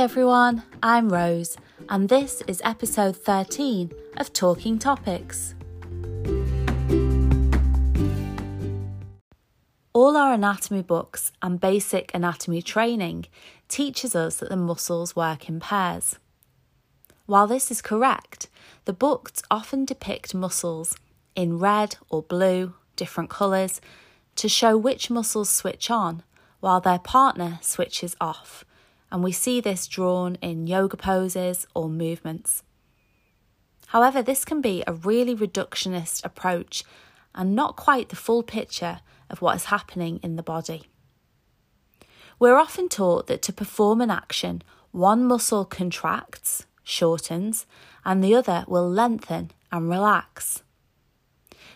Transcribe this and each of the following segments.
everyone, I'm Rose, and this is episode 13 of Talking Topics. All our anatomy books and basic anatomy training teaches us that the muscles work in pairs. While this is correct, the books often depict muscles in red or blue, different colours, to show which muscles switch on while their partner switches off, and we see this drawn in yoga poses or movements. However, this can be a really reductionist approach and not quite the full picture of what is happening in the body. We're often taught that to perform an action, one muscle contracts, shortens, and the other will lengthen and relax.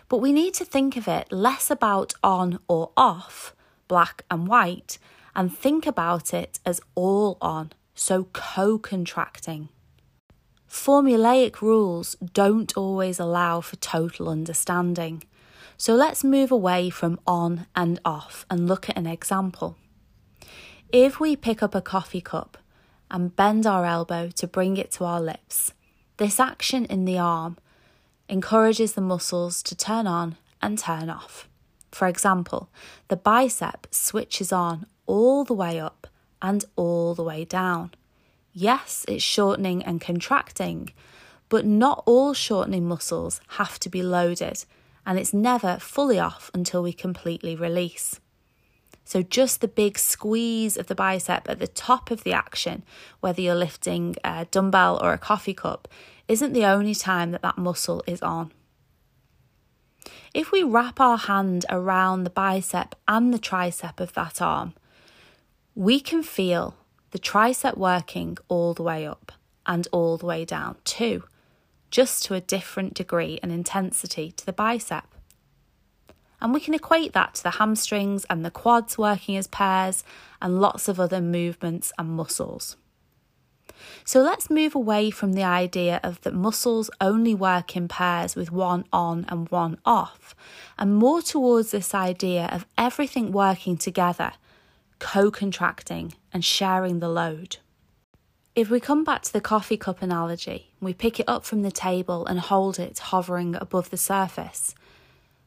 But we need to think of it less about on or off, black and white, and think about it as all on, so co contracting. Formulaic rules don't always allow for total understanding. So let's move away from on and off and look at an example. If we pick up a coffee cup and bend our elbow to bring it to our lips, this action in the arm encourages the muscles to turn on and turn off. For example, the bicep switches on all the way up and all the way down. Yes, it's shortening and contracting, but not all shortening muscles have to be loaded and it's never fully off until we completely release. So, just the big squeeze of the bicep at the top of the action, whether you're lifting a dumbbell or a coffee cup, isn't the only time that that muscle is on. If we wrap our hand around the bicep and the tricep of that arm, we can feel the tricep working all the way up and all the way down too just to a different degree and intensity to the bicep. And we can equate that to the hamstrings and the quads working as pairs and lots of other movements and muscles. So let's move away from the idea of that muscles only work in pairs with one on and one off, and more towards this idea of everything working together, co contracting and sharing the load. If we come back to the coffee cup analogy, we pick it up from the table and hold it hovering above the surface.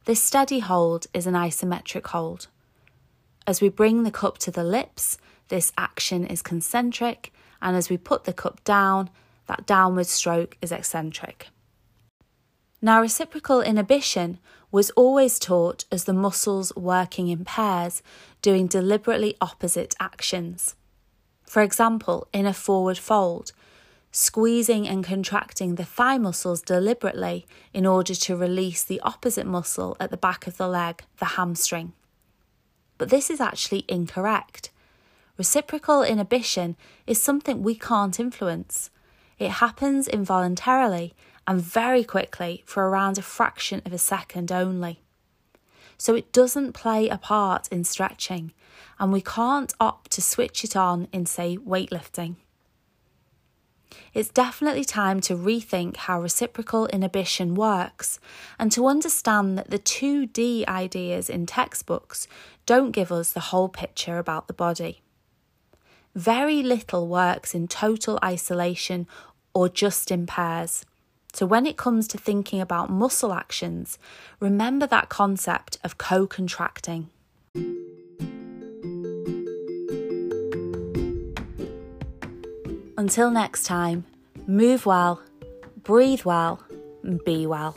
This steady hold is an isometric hold. As we bring the cup to the lips, this action is concentric, and as we put the cup down, that downward stroke is eccentric. Now, reciprocal inhibition was always taught as the muscles working in pairs, doing deliberately opposite actions. For example, in a forward fold, squeezing and contracting the thigh muscles deliberately in order to release the opposite muscle at the back of the leg, the hamstring. But this is actually incorrect. Reciprocal inhibition is something we can't influence. It happens involuntarily and very quickly for around a fraction of a second only. So it doesn't play a part in stretching, and we can't opt to switch it on in, say, weightlifting. It's definitely time to rethink how reciprocal inhibition works and to understand that the 2D ideas in textbooks don't give us the whole picture about the body. Very little works in total isolation or just in pairs. So, when it comes to thinking about muscle actions, remember that concept of co contracting. Until next time, move well, breathe well, and be well.